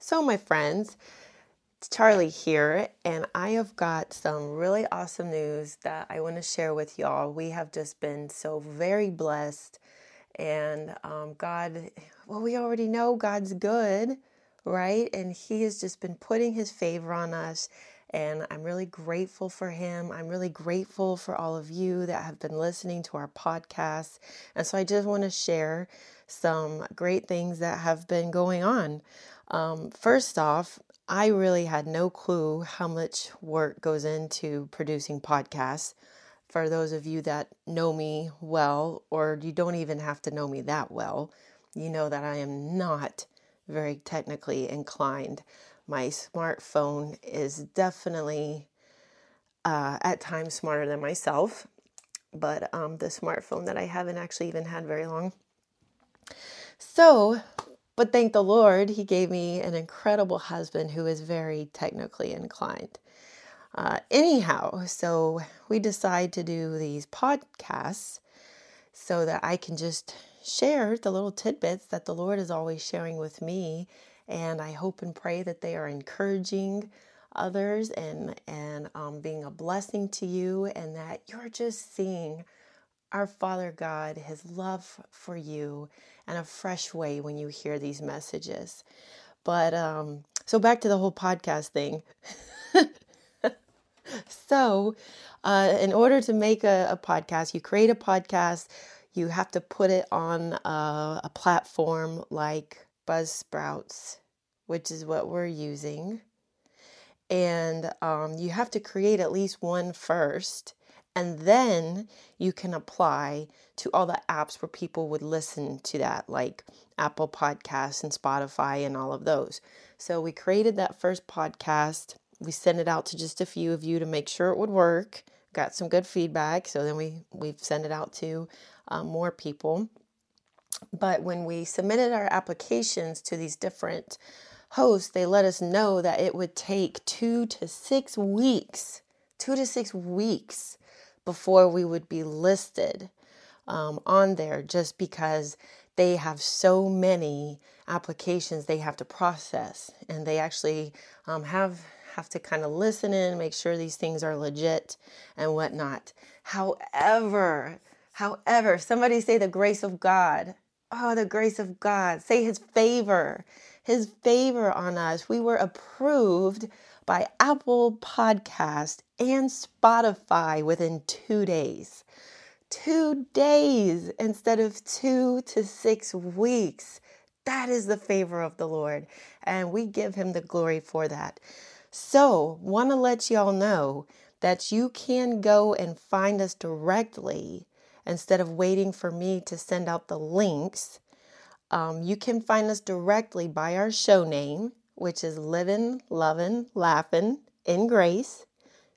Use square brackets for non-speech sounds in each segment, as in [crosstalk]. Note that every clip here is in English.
So, my friends, it's Charlie here, and I have got some really awesome news that I want to share with y'all. We have just been so very blessed, and um, God, well, we already know God's good, right? And He has just been putting His favor on us, and I'm really grateful for Him. I'm really grateful for all of you that have been listening to our podcast, and so I just want to share some great things that have been going on. Um, first off, I really had no clue how much work goes into producing podcasts. For those of you that know me well, or you don't even have to know me that well, you know that I am not very technically inclined. My smartphone is definitely uh, at times smarter than myself, but um, the smartphone that I haven't actually even had very long. So, but thank the Lord, He gave me an incredible husband who is very technically inclined. Uh, anyhow, so we decide to do these podcasts so that I can just share the little tidbits that the Lord is always sharing with me. And I hope and pray that they are encouraging others and, and um, being a blessing to you, and that you're just seeing our Father God, His love for you, in a fresh way when you hear these messages. But um, so back to the whole podcast thing. [laughs] so, uh, in order to make a, a, podcast, you create a podcast, you have to put it on a, a platform like Buzzsprouts, which is what we're using. And um, you have to create at least one first and then you can apply to all the apps where people would listen to that, like Apple Podcasts and Spotify and all of those. So we created that first podcast. We sent it out to just a few of you to make sure it would work. Got some good feedback. So then we, we've sent it out to um, more people. But when we submitted our applications to these different hosts, they let us know that it would take two to six weeks, two to six weeks before we would be listed um, on there just because they have so many applications they have to process. And they actually um, have have to kind of listen in make sure these things are legit and whatnot. However however somebody say the grace of god. Oh the grace of god. Say his favor. His favor on us. We were approved by Apple Podcast and Spotify within two days. Two days instead of two to six weeks. That is the favor of the Lord, and we give him the glory for that. So, want to let y'all know that you can go and find us directly instead of waiting for me to send out the links. Um, you can find us directly by our show name, which is living, loving, laughing in grace.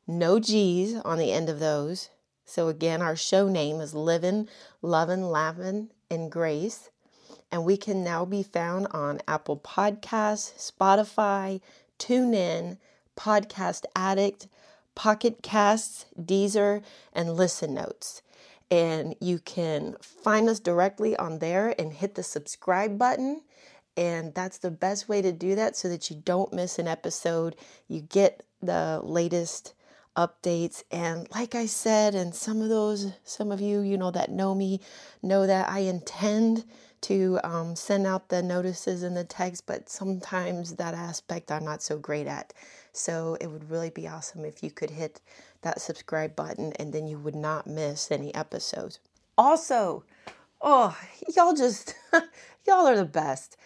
No G's on the end of those. So, again, our show name is Living, Loving, Laughing in Grace. And we can now be found on Apple Podcasts, Spotify, TuneIn, Podcast Addict, Pocket Casts, Deezer, and Listen Notes. And you can find us directly on there and hit the subscribe button and that's the best way to do that so that you don't miss an episode. You get the latest updates. And like I said, and some of those, some of you, you know, that know me, know that I intend to um, send out the notices and the text, but sometimes that aspect I'm not so great at. So it would really be awesome if you could hit that subscribe button and then you would not miss any episodes. Also, oh, y'all just, [laughs] y'all are the best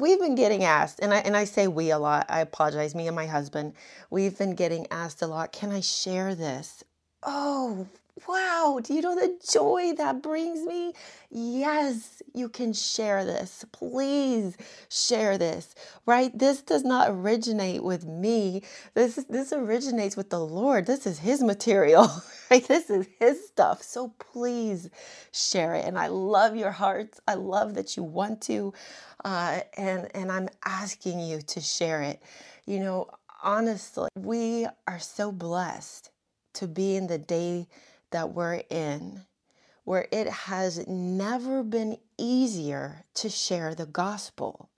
we've been getting asked, and I and I say we a lot. I apologize, me and my husband. We've been getting asked a lot. Can I share this? Oh, wow. Do you know the joy that brings me? Yes, you can share this. Please share this. Right? This does not originate with me. This this originates with the Lord. This is his material. [laughs] Right? This is his stuff. So please share it. And I love your hearts. I love that you want to. Uh, and and I'm asking you to share it. You know, honestly, we are so blessed to be in the day that we're in, where it has never been easier to share the gospel.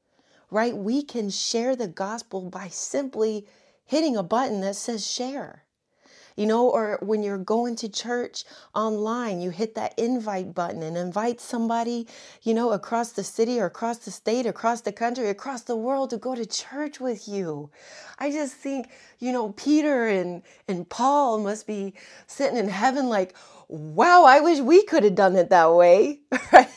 right? We can share the gospel by simply hitting a button that says share. You know, or when you're going to church online, you hit that invite button and invite somebody, you know, across the city or across the state, across the country, across the world to go to church with you. I just think, you know, Peter and, and Paul must be sitting in heaven like, wow, I wish we could have done it that way, [laughs] right?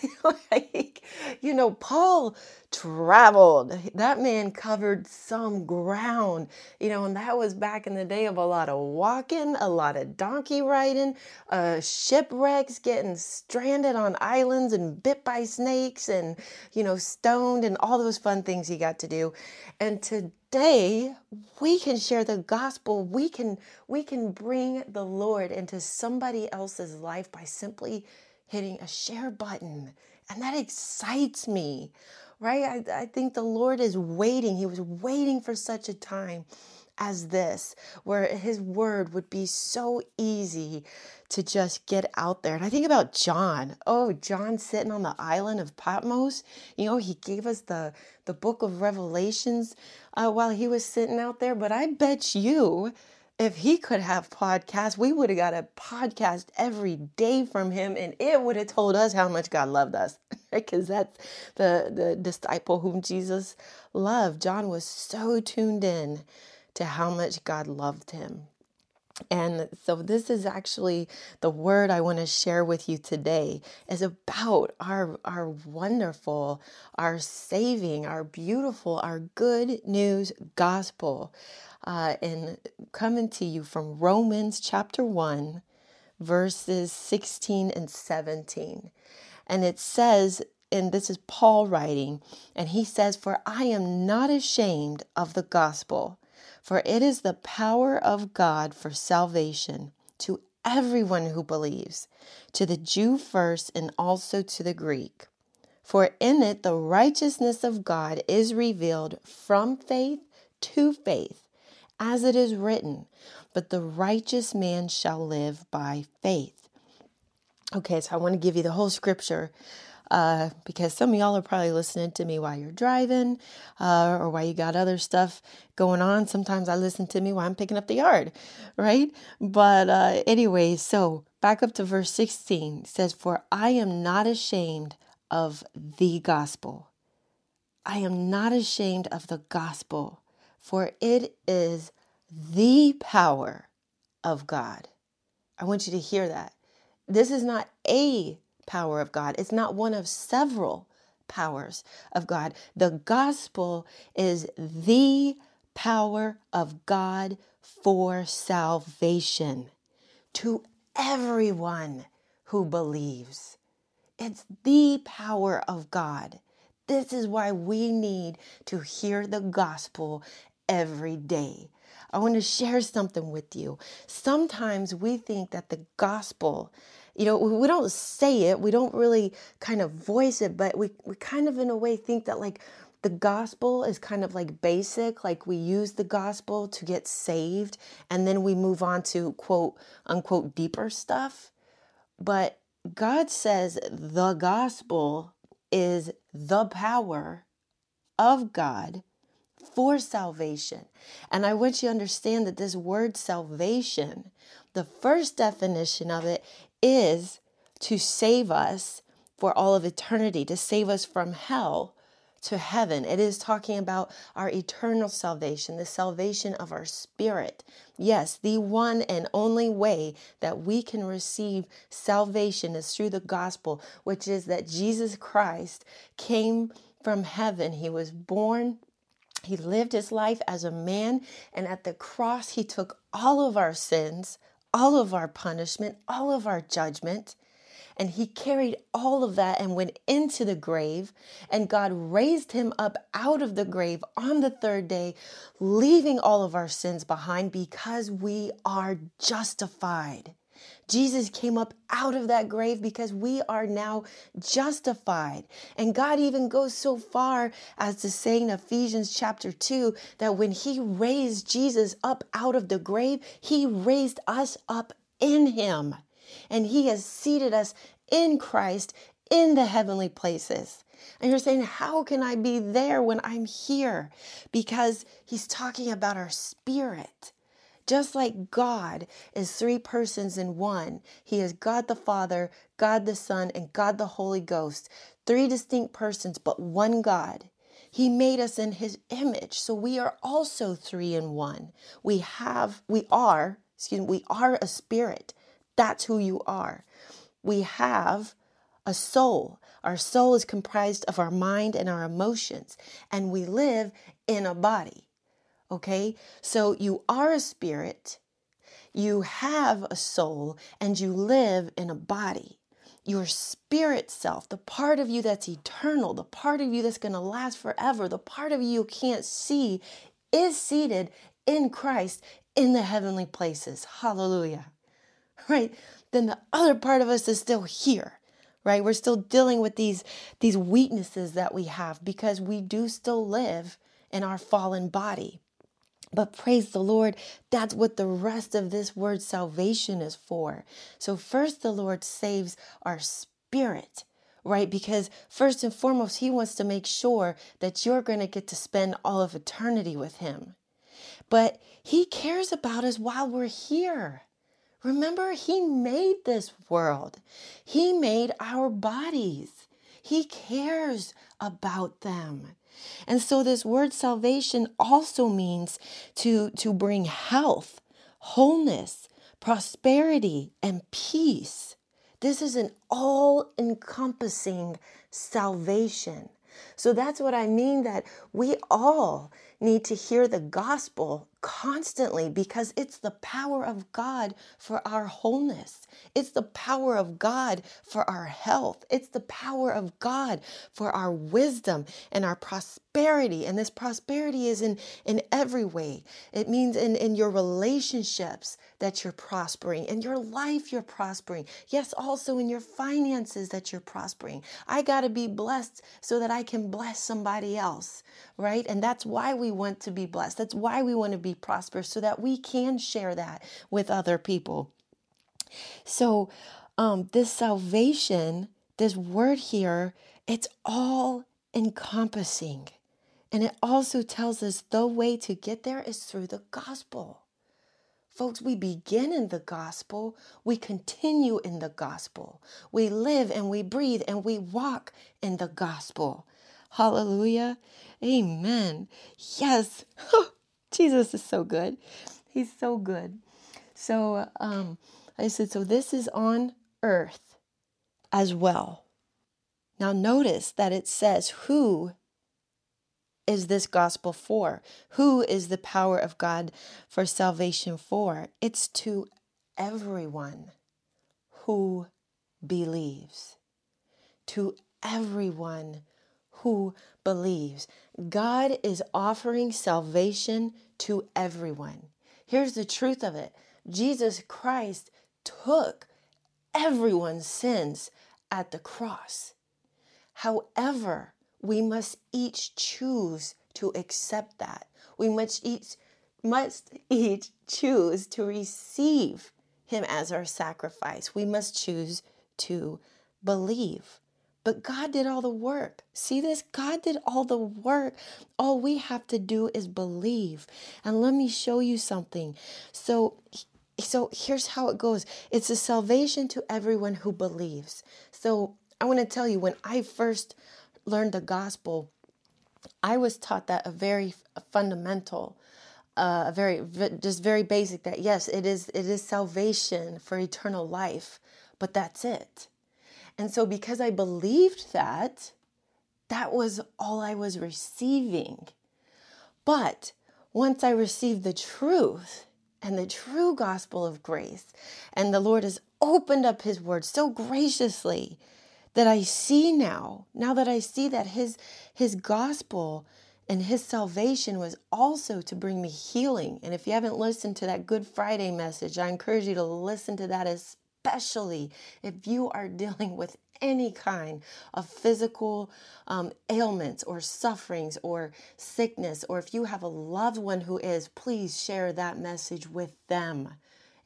like, you know, Paul traveled. That man covered some ground, you know, and that was back in the day of a lot of walking, a lot of donkey riding, uh, shipwrecks, getting stranded on islands and bit by snakes and, you know, stoned and all those fun things he got to do. And to today we can share the gospel. We can we can bring the lord into somebody else's life by simply hitting a share button. And that excites me right? I, I think the lord is waiting. He was waiting for such a time as this, where his word would be so easy to just get out there. And I think about John. Oh, John sitting on the island of Patmos. You know, he gave us the, the book of Revelations uh, while he was sitting out there. But I bet you, if he could have podcasts, we would have got a podcast every day from him, and it would have told us how much God loved us. [laughs] Because that's the, the disciple whom Jesus loved. John was so tuned in to how much God loved him. And so this is actually the word I want to share with you today is about our our wonderful, our saving, our beautiful, our good news gospel. Uh, and coming to you from Romans chapter 1, verses 16 and 17. And it says, and this is Paul writing, and he says, For I am not ashamed of the gospel for it is the power of God for salvation to everyone who believes, to the Jew first and also to the Greek. For in it the righteousness of God is revealed from faith to faith, as it is written, But the righteous man shall live by faith. Okay, so I want to give you the whole scripture uh, because some of y'all are probably listening to me while you're driving uh, or while you got other stuff going on. Sometimes I listen to me while I'm picking up the yard, right? But uh, anyway, so back up to verse 16 says, For I am not ashamed of the gospel. I am not ashamed of the gospel, for it is the power of God. I want you to hear that. This is not a power of God. It's not one of several powers of God. The gospel is the power of God for salvation to everyone who believes. It's the power of God. This is why we need to hear the gospel every day. I want to share something with you. Sometimes we think that the gospel you know, we don't say it, we don't really kind of voice it, but we, we kind of in a way think that like the gospel is kind of like basic, like we use the gospel to get saved, and then we move on to quote unquote deeper stuff. But God says the gospel is the power of God for salvation. And I want you to understand that this word salvation, the first definition of it is to save us for all of eternity, to save us from hell to heaven. It is talking about our eternal salvation, the salvation of our spirit. Yes, the one and only way that we can receive salvation is through the gospel, which is that Jesus Christ came from heaven. He was born. He lived his life as a man, and at the cross, he took all of our sins, all of our punishment, all of our judgment. And he carried all of that and went into the grave. And God raised him up out of the grave on the third day, leaving all of our sins behind because we are justified. Jesus came up out of that grave because we are now justified. And God even goes so far as to say in Ephesians chapter 2 that when He raised Jesus up out of the grave, He raised us up in Him. And He has seated us in Christ in the heavenly places. And you're saying, How can I be there when I'm here? Because he's talking about our spirit. Just like God is three persons in one, He is God the Father, God the Son, and God the Holy Ghost. Three distinct persons, but one God. He made us in His image. So we are also three in one. We have, we are, excuse me, we are a spirit. That's who you are. We have a soul. Our soul is comprised of our mind and our emotions, and we live in a body. Okay, so you are a spirit, you have a soul, and you live in a body. Your spirit self, the part of you that's eternal, the part of you that's going to last forever, the part of you you can't see, is seated in Christ in the heavenly places. Hallelujah. [laughs] Right? Then the other part of us is still here right we're still dealing with these these weaknesses that we have because we do still live in our fallen body but praise the Lord, that's what the rest of this word salvation is for. So, first, the Lord saves our spirit, right? Because first and foremost, He wants to make sure that you're going to get to spend all of eternity with Him. But He cares about us while we're here. Remember, He made this world, He made our bodies, He cares about them. And so this word salvation also means to, to bring health, wholeness, prosperity, and peace. This is an all encompassing salvation. So that's what I mean that we all need to hear the gospel constantly because it's the power of God for our wholeness. It's the power of God for our health. It's the power of God for our wisdom and our prosperity. And this prosperity is in, in every way. It means in, in your relationships that you're prospering, in your life you're prospering. Yes, also in your finances that you're prospering. I got to be blessed so that I can bless somebody else, right? And that's why we want to be blessed. That's why we want to be prosperous so that we can share that with other people. So, um, this salvation, this word here, it's all encompassing. And it also tells us the way to get there is through the gospel. Folks, we begin in the gospel, we continue in the gospel, we live and we breathe and we walk in the gospel. Hallelujah. Amen. Yes. [laughs] Jesus is so good. He's so good. So um, I said, so this is on earth as well. Now notice that it says, who is this gospel for? Who is the power of God for salvation for? It's to everyone who believes. To everyone who believes. God is offering salvation to everyone. Here's the truth of it Jesus Christ took everyone's sins at the cross. However, we must each choose to accept that. We must each must each choose to receive him as our sacrifice. We must choose to believe. But God did all the work. See this? God did all the work. All we have to do is believe. And let me show you something. So so here's how it goes. It's a salvation to everyone who believes. So I want to tell you when I first learned the gospel, I was taught that a very fundamental uh, very just very basic that yes it is it is salvation for eternal life but that's it and so, because I believed that, that was all I was receiving. But once I received the truth and the true gospel of grace, and the Lord has opened up His word so graciously that I see now, now that I see that His, His gospel and His salvation was also to bring me healing. And if you haven't listened to that Good Friday message, I encourage you to listen to that as especially if you are [laughs] dealing with any kind of physical um, ailments or sufferings or sickness, or if you have a loved one who is, please share that message with them.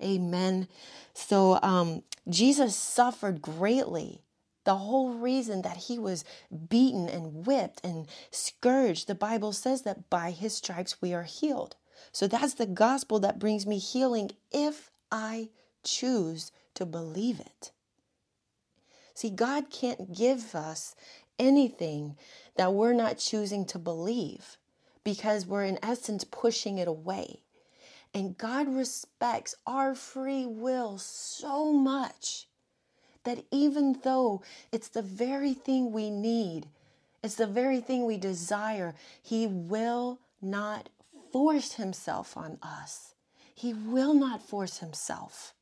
Amen. So, um, Jesus suffered greatly The whole reason that he was beaten and whipped and scourged, the Bible says that by his stripes we are healed. So that's the gospel that brings me healing if I choose to believe it. See, God can't give us anything that we're not choosing to believe because we're, in essence, pushing it away. And God respects our free will so much that even though it's the very thing we need, it's the very thing we desire, He will not force Himself on us. He will not force Himself.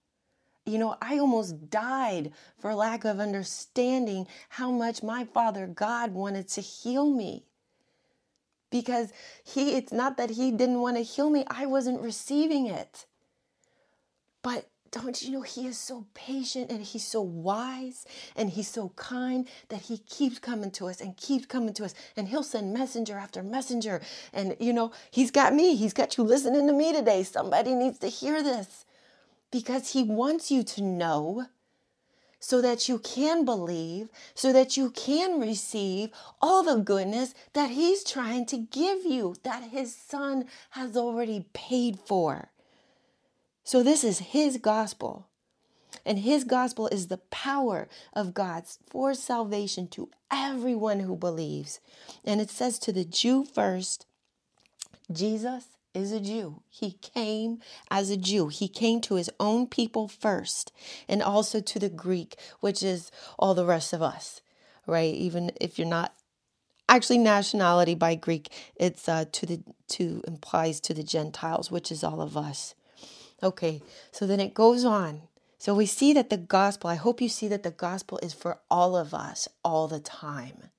You know, I almost died for lack of understanding how much my Father God wanted to heal me. Because he it's not that he didn't want to heal me, I wasn't receiving it. But don't you know he is so patient and he's so wise and he's so kind that he keeps coming to us and keeps coming to us and he'll send messenger after messenger and you know he's got me he's got you listening to me today somebody needs to hear this because He wants you to know so that you can believe, so that you can receive all the goodness that He's trying to give you, that His Son has already paid for. So, this is His gospel. And His gospel is the power of God's for salvation to everyone who believes. And it says to the Jew first, Jesus is a Jew. He came as a Jew. He came to his own people first and also to the Greek, which is all the rest of us, right? Even if you're not actually nationality by Greek, it's uh, to the to implies to the Gentiles, which is all of us. Okay, so then it goes on. So we see that the gospel, I hope you see that the gospel is for all of us all the time.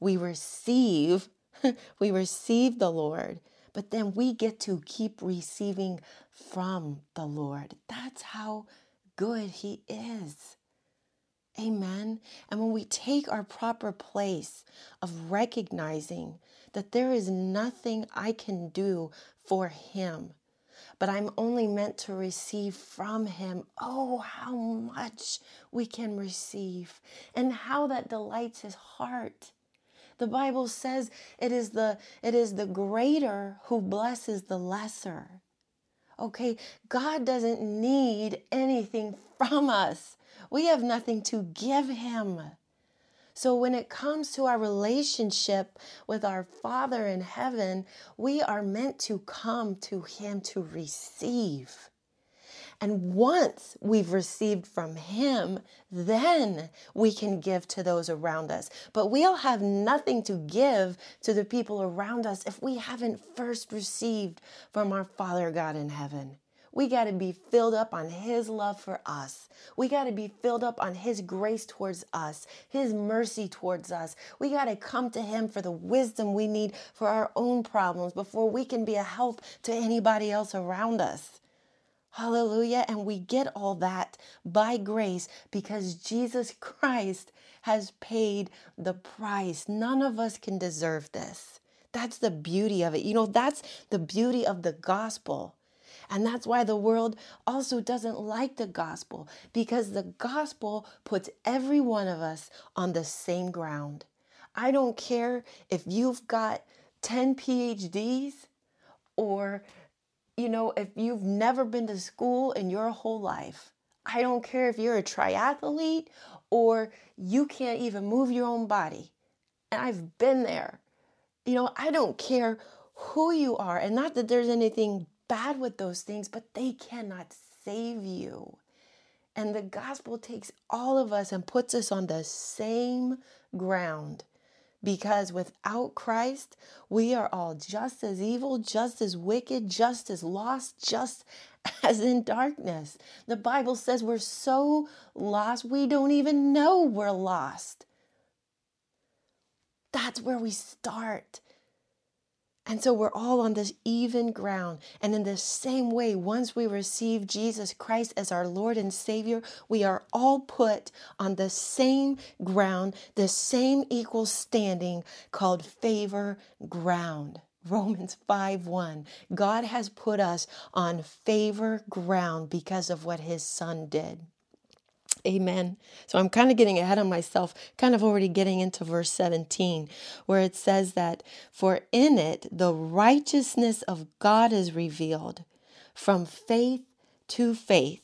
We receive, [laughs] we receive the Lord but then we get to keep receiving from the Lord. That's how good He is. Amen. And when we take our proper place of recognizing that there is nothing I can do for Him, but I'm only meant to receive from Him. Oh, how much we can receive, and how that delights His heart. The Bible says it is the it is the greater who blesses the lesser. Okay, God doesn't need anything from us. We have nothing to give him. So when it comes to our relationship with our Father in heaven, we are meant to come to him to receive. And once we've received from Him, then we can give to those around us. But we'll have nothing to give to the people around us if we haven't first received from our Father God in heaven. We got to be filled up on His love for us. We got to be filled up on His grace towards us, His mercy towards us. We got to come to Him for the wisdom we need for our own problems before we can be a help to anybody else around us. Hallelujah. And we get all that by grace because Jesus [laughs] Christ has paid the price. None of us can deserve this. That's the beauty of it. You know, that's the beauty of the gospel. And that's why the world also doesn't like the gospel because the gospel puts every one of us on the same ground. I don't care if you've got 10 PhDs or you know, if you've never been to school in your whole life, I don't care if you're a triathlete or you can't even move your own body. And I've been there. You know, I don't care who you are. And not that there's anything bad with those things, but they cannot save you. And the gospel takes all of us and puts us on the same ground because without Christ, we are all just as evil, just as wicked, just as lost, just [laughs] as in darkness. The Bible says we're so lost, we don't even know we're lost. That's where we start. And so we're all on this even ground. And in the same way, once we receive Jesus Christ as our Lord and Savior, we are all put on the same ground, the same equal standing called favor ground. Romans 5 1. God has put us on favor ground because of what his son did. Amen. So I'm kind of getting ahead of myself, kind of already getting into verse 17, where it says that, For in it the righteousness of God is revealed from faith to faith,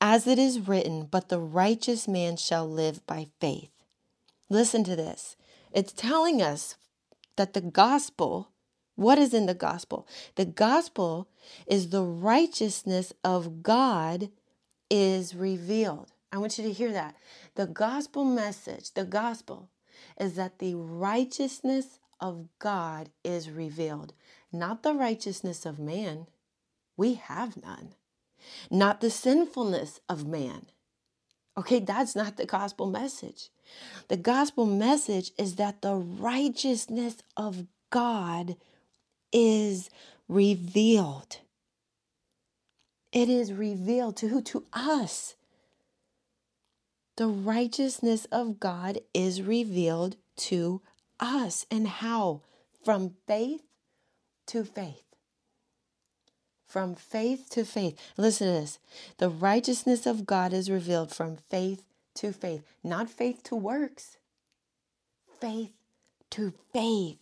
as it is written, But the righteous man shall live by faith. Listen to this. It's telling us that the gospel, what is in the gospel? The gospel is the righteousness of God is revealed. I want you to hear that. The gospel message, the gospel, is that the righteousness of God is revealed, not the righteousness of man. We have none. Not the sinfulness of man. Okay, that's not the gospel message. The gospel message is that the righteousness of God is revealed. It is revealed to who? To us. The righteousness of God is revealed to us. And how? From faith to faith. From faith to faith. Listen to this. The righteousness of God is revealed from faith to faith, not faith to works. Faith to faith.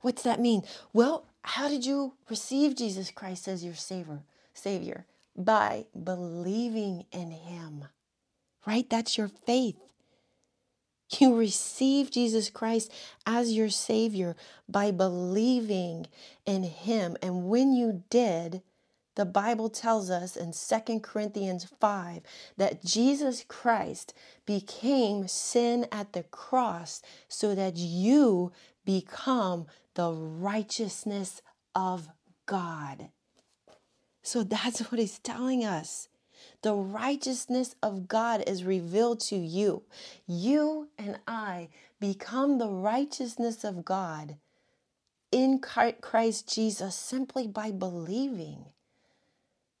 What's that mean? Well, how did you receive Jesus Christ as your savior? Savior by believing in him right? That's your faith. You receive Jesus Christ as your Savior by believing in Him. And when you did, the Bible tells us in 2 Corinthians 5 that Jesus Christ became sin at the cross so that you become the righteousness of God. So that's what He's telling us. The righteousness of God is revealed to you. You and I become the righteousness of God in Christ Jesus simply by believing,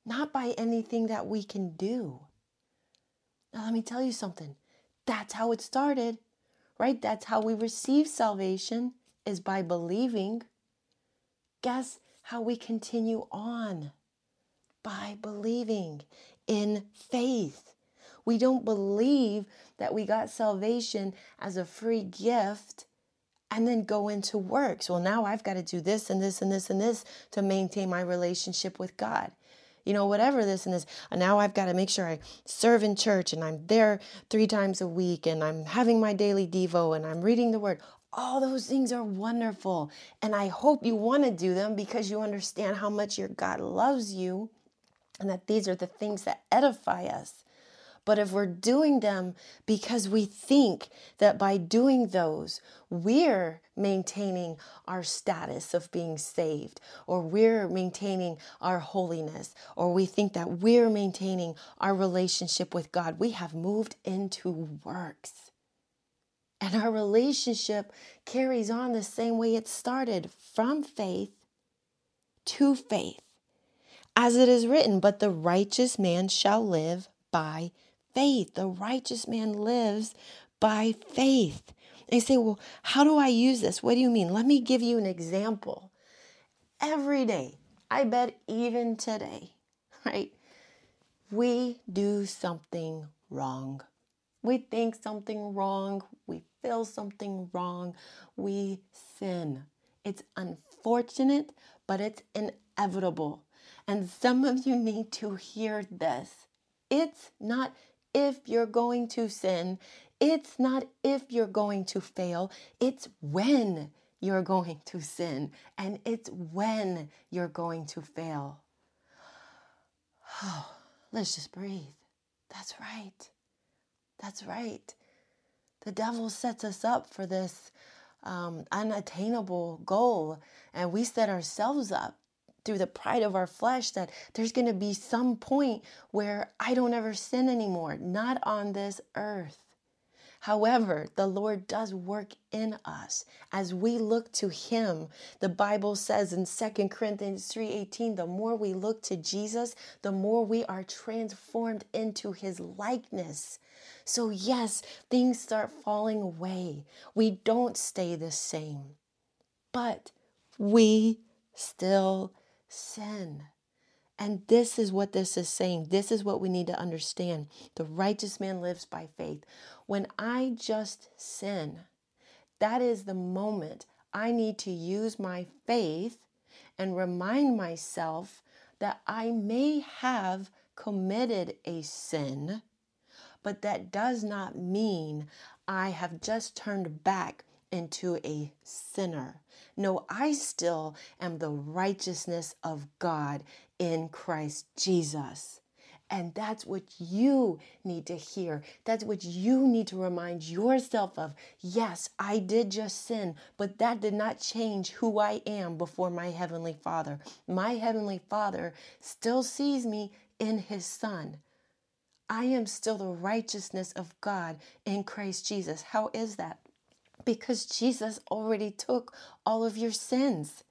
not by anything that we can do. Now, let me tell you something. That's how it started, right? That's how we receive salvation is by believing. Guess how we continue on? By believing in faith. We don't believe that we got salvation as a free gift and then go into works. Well, now I've got to do this and this and this and this to maintain my relationship with God. You know, whatever this and this. And now I've got to make sure I serve in church and I'm there three times a week and I'm having my daily Devo and I'm reading the word. All those things are wonderful. And I hope you want to do them because you understand how much your God loves you and that these are the things that edify us. But if we're doing them because we think that by doing those, we're maintaining our status of being saved, or we're maintaining our holiness, or we think that we're maintaining our relationship with God, we have moved into works. And our relationship carries on the same way it started from faith to faith as it is written, but the righteous man shall live by faith. The righteous man lives by faith. They say, well, how do I use this? What do you mean? Let me give you an example. Every day, I bet even today, [laughs] right? We do something wrong. We think something wrong. We feel something wrong. We sin. It's unfortunate, but it's inevitable. And some of you need to hear this. It's not if you're going to sin, it's not if you're going to fail, it's when you're going to sin, and it's when you're going to fail. Oh, [sighs] let's just breathe. That's right. That's right. The devil sets us up for this um, unattainable goal, and we set ourselves up through the pride of our flesh that there's going to be some point where I don't ever sin anymore, not on this earth. However, the Lord does work in us as we look to him. The Bible says in 2 Corinthians 3:18, the more we look to Jesus, the more we are transformed into his likeness. So yes, things start falling away. We don't stay the same. But we still sin. And this is what this is saying. This is what we need to understand. The righteous man lives by faith. When I just sin, that is the moment I need to use my faith and remind myself that I may have committed a sin, but that does not mean I have just turned back into a sinner. No, I still am the righteousness of God in Christ Jesus. And that's what you need to hear. That's what you need to remind yourself of. Yes, I did just sin, but that did not change who I am before my Heavenly Father. My Heavenly Father still sees me in His Son. I am still the righteousness of God in Christ Jesus. How is that? Because Jesus already took all of your sins.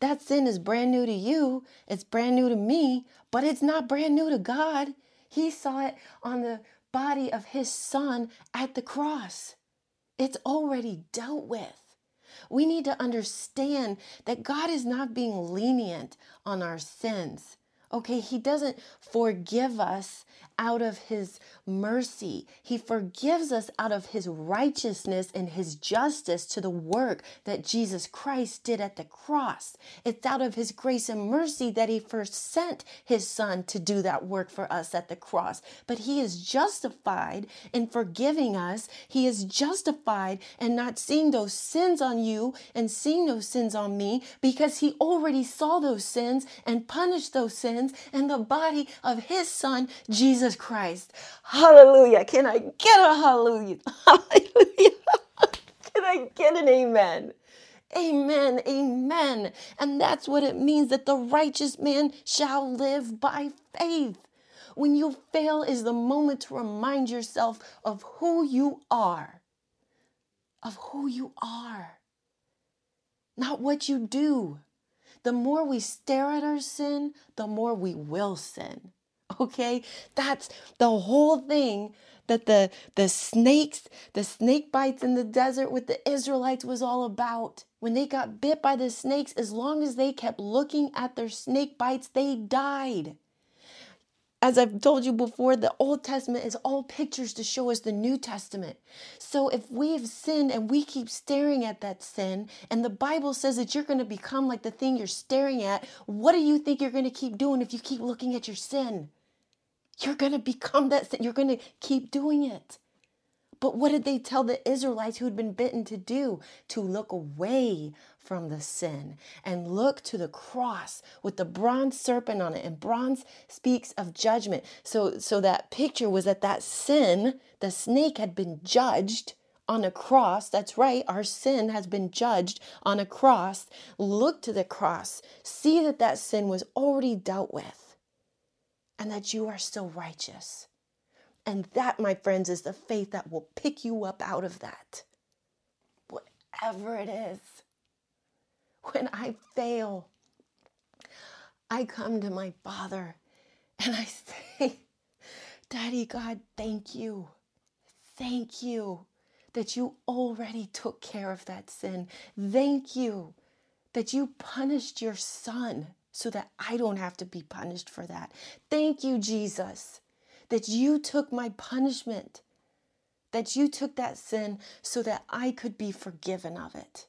That sin is brand new to you, it's brand new to me, but it's not brand new to God. He saw it on the body of his son at the cross. It's already dealt with. We need to understand that God is not being lenient on our sins. Okay, He doesn't forgive us out of His mercy. He forgives us out of His righteousness and His justice to the work that Jesus Christ did at the cross. It's out of His grace and mercy that He first sent His Son to do that work for us at the cross. But He is justified in forgiving us. He is justified in not seeing those sins on you and seeing those sins on me because He already saw those sins and punished those sins and the body of his son, Jesus Christ. Hallelujah. Can I get a hallelujah? [laughs] Hallelujah. Can I get an amen? Amen, amen. And that's what it means that the righteous man shall live by faith. When you fail is the moment to remind yourself of who you are. Of who you are. Not what you do. The more we stare at our sin, the more we will sin. Okay? That's the whole thing that the the snakes, the snake bites in the desert with the Israelites was all about. When they got bit by the snakes, as long as they kept looking at their snake bites, they died as I've told you before, the Old Testament is all pictures to show us the New Testament. So if we've sinned and we keep staring at that sin, and the Bible says that you're going to become like the thing you're staring at, what do you think you're going to keep doing if you keep looking at your sin? You're going to become that sin. You're going to keep doing it. But what did they tell the Israelites who had been bitten to do? To look away from the sin and look to the cross with the bronze serpent on it. And bronze speaks of judgment. So, so that picture was that that sin, the snake had been judged on a cross. That's right, our sin has been judged on a cross. Look to the cross. See that that sin was already dealt with and that you are still righteous. And that, my friends, is the faith that will pick you up out of that. Whatever it is. When I fail, I come to my Father and I [laughs] say, Daddy God, thank you. Thank you that you already took care of that sin. Thank you that you punished your son so that I don't have to be punished for that. Thank you, Jesus, that you took my punishment, that you took that sin so that I could be forgiven of it.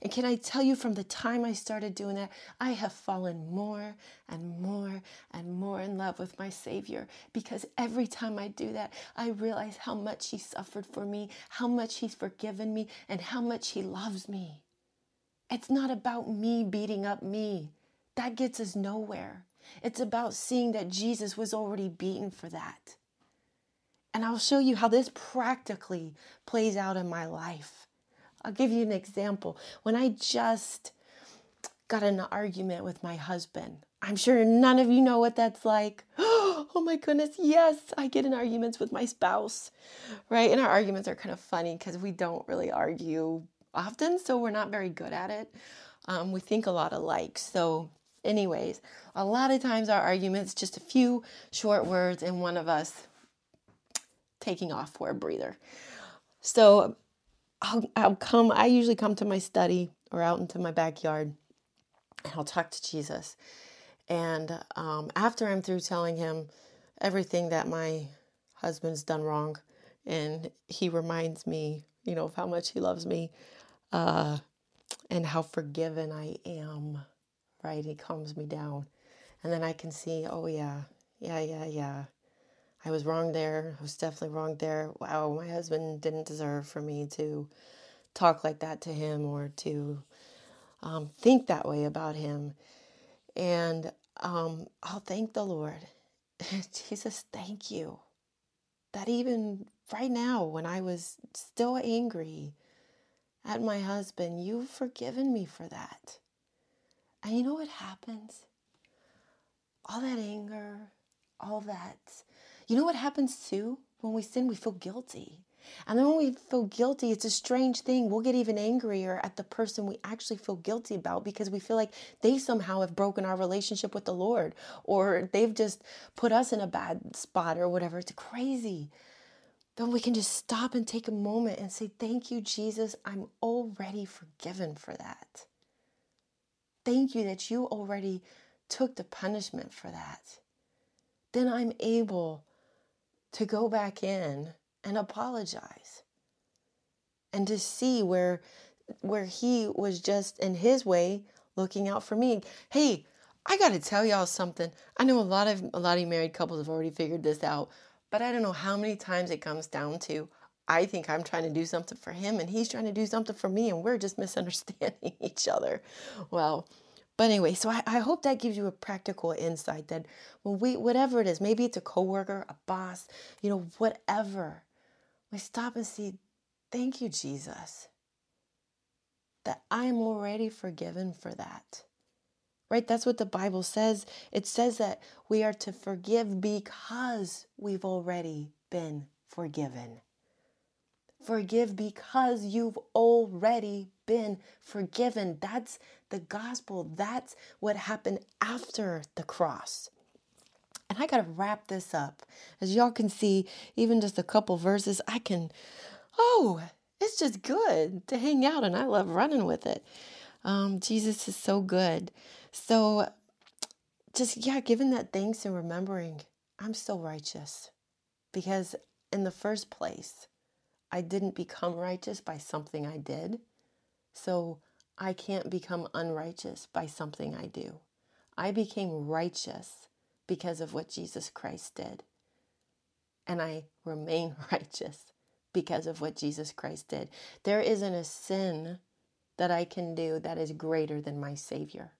And can I tell you from the time I started doing that, I have fallen more and more and more in love with my Savior because every time I do that, I realize how much He suffered for me, how much He's forgiven me, and how much He loves me. It's not about me beating up me, that gets us nowhere. It's about seeing that Jesus was already beaten for that. And I'll show you how this practically plays out in my life. I'll give you an example. When I just got in an argument with my husband, I'm sure none of you know what that's like. [gasps] Oh my goodness, yes, I get in arguments with my spouse, right? And our arguments are kind of funny because we don't really argue often, so we're not very good at it. Um, we think a lot alike. So anyways, a lot of times our arguments just a few short words and one of us taking off for a breather. So I'll, I'll come, I usually come to my study or out into my backyard and I'll talk to Jesus. And um, after I'm through telling him everything that my husband's done wrong, and he reminds me, you know, of how much he loves me uh, and how forgiven I am, right? He calms me down. And then I can see, oh, yeah, yeah, yeah, yeah. I was wrong there. I was definitely wrong there. Wow, my husband didn't deserve for me to talk like that to him or to um, think that way about him. And um, I'll thank the Lord. [laughs] Jesus, thank you. That even right now, when I was still angry at my husband, you've forgiven me for that. And you know what happens? All that anger, all that you know what happens too? When we sin, we feel guilty. And then when we feel guilty, it's a strange thing. We'll get even angrier at the person we actually feel guilty about because we feel like they somehow have broken our relationship with the Lord or they've just put us in a bad spot or whatever. It's crazy. Then we can just stop and take a moment and say, Thank you, Jesus. I'm already forgiven for that. Thank you that you already took the punishment for that. Then I'm able to go back in and apologize and to see where where he was just in his way looking out for me. Hey, I got to tell y'all something. I know a lot of a lot of married couples have already figured this out, but I don't know how many times it comes down to I think I'm trying to do something for him and he's trying to do something for me and we're just [laughs] misunderstanding each other. Well, but anyway, so I, I hope that gives you a practical insight that when we, whatever it is, maybe it's a coworker, a boss, you know, whatever, we stop and see, thank you, Jesus, that I am already forgiven for that. Right? That's what the Bible says. It says that we are to forgive because we've already been forgiven. Forgive because you've already been forgiven. That's the gospel. That's what happened after the cross. And I got to wrap this up. As y'all can see, even just a couple verses, I can, oh, it's just good to hang out, and I love running with it. Um, Jesus is so good. So, just, yeah, giving that thanks and remembering I'm so righteous because in the first place, I didn't become righteous by something I did. So I can't become unrighteous by something I do. I became righteous because of what Jesus Christ did. And I remain [laughs] righteous because of what Jesus Christ did. There isn't a sin that I can do that is greater than my Savior.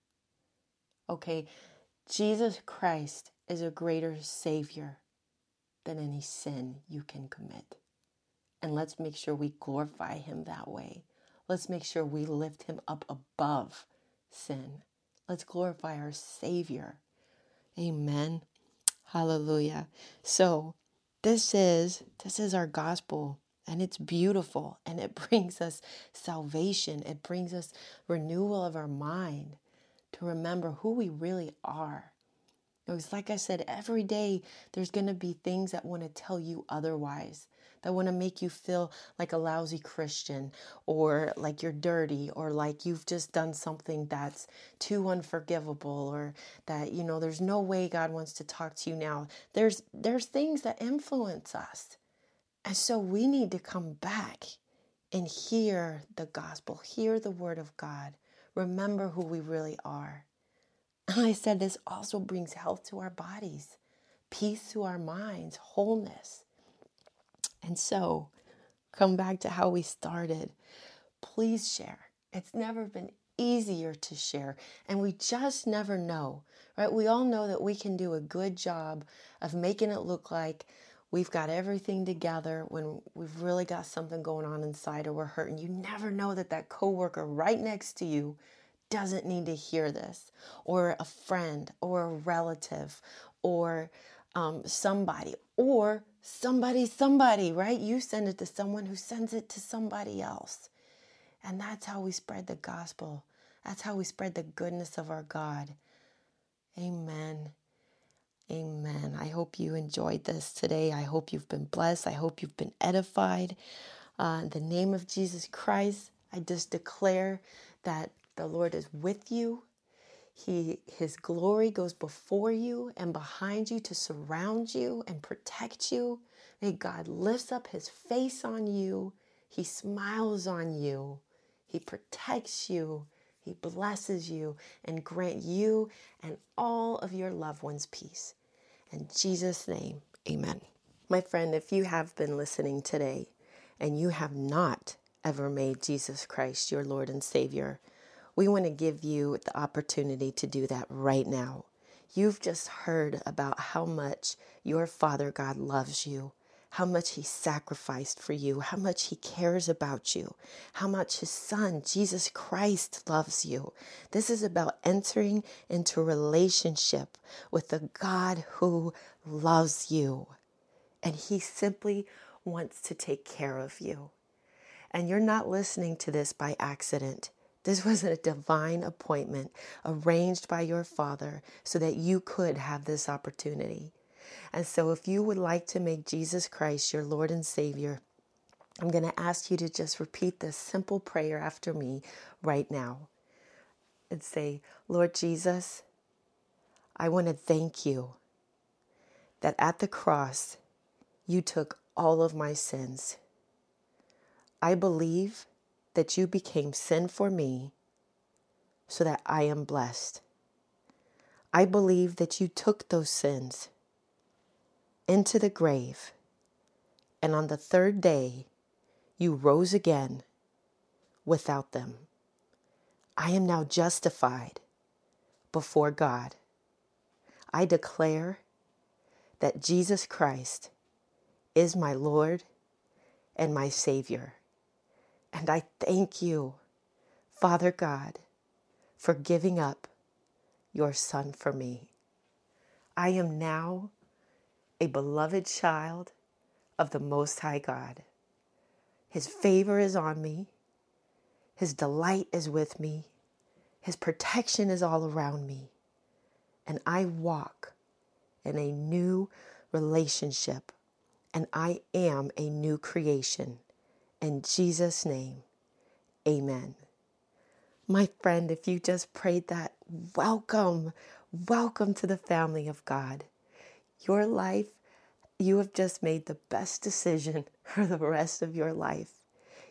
Okay, Jesus Christ is a greater Savior than any sin you can commit. And let's make sure we glorify Him that way. Let's make sure we lift Him up above sin. Let's glorify our Savior. Amen. Hallelujah. So, this is this is our gospel and it's beautiful and it [laughs] brings us salvation. It brings us renewal of our mind to remember who we really are. It was like I said, every day there's going to be things that want to tell you otherwise that want to make you feel like a lousy Christian or like you're dirty or like you've just done something that's too unforgivable or that you know there's no way God wants to talk to you now. There's there's things that influence us. And so we need to come back and hear the gospel, hear the word of God. Remember who we really are. And I said this also brings health to our bodies, peace to our minds, wholeness. And so, come back to how we started. Please share. It's never been easier to share, and we just never know, right? We all know that we can do a good job of making it look like we've got everything together when we've really got something going on inside or we're hurting. You never know that that coworker right next to you doesn't need to hear this, or a friend, or a relative, or um, somebody, or somebody, somebody, right? You send it to someone who sends it to somebody else. And that's how we spread the gospel. That's how we spread the goodness of our God. Amen. Amen. I hope you enjoyed this today. I hope you've been blessed. I hope you've been edified. Uh, in the name of Jesus Christ, I just declare that the Lord is with you. He his glory goes before you and behind you to surround you and protect you. May God lifts up his face on you. He smiles on you. He protects you. He blesses you and grant you and all of your loved ones peace. In Jesus' name, amen. My friend, if you have been listening today and you have not ever made Jesus Christ your Lord and Savior, we want to give you the opportunity to do that right now. You've just heard about how much your Father God loves you, how much He sacrificed for you, how much He cares about you, how much His Son, Jesus Christ, loves you. This is about entering into relationship with the God who loves you. And He simply wants to take care of you. And you're not listening to this by accident. This was a divine appointment arranged by your Father so that you could have this opportunity. And so, if you would like to make Jesus Christ your Lord and Savior, I'm going to ask you to just repeat this simple prayer after me right now and say, Lord Jesus, I want to thank you that at the cross you took all of my sins. I believe that you became sin for me so that I am blessed. I believe that you took those sins into the grave, and on the third day, you rose again without them. I am now justified before God. I declare that Jesus Christ is my Lord and my Savior. And I thank you, Father God, for giving up your Son for me. I am now a beloved child of the Most High God. His favor is on me, His delight is with me, His protection is all around me, and I walk in a new relationship, and I am a new creation. In Jesus' name, amen. My friend, if you just prayed that, welcome, welcome to the family of God. Your life, you have just made the best decision [laughs] for the rest of your life.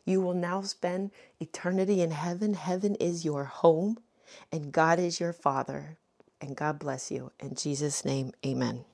You will now spend eternity in heaven. Heaven is your home, and God is your Father. And God bless you. In Jesus' name, amen.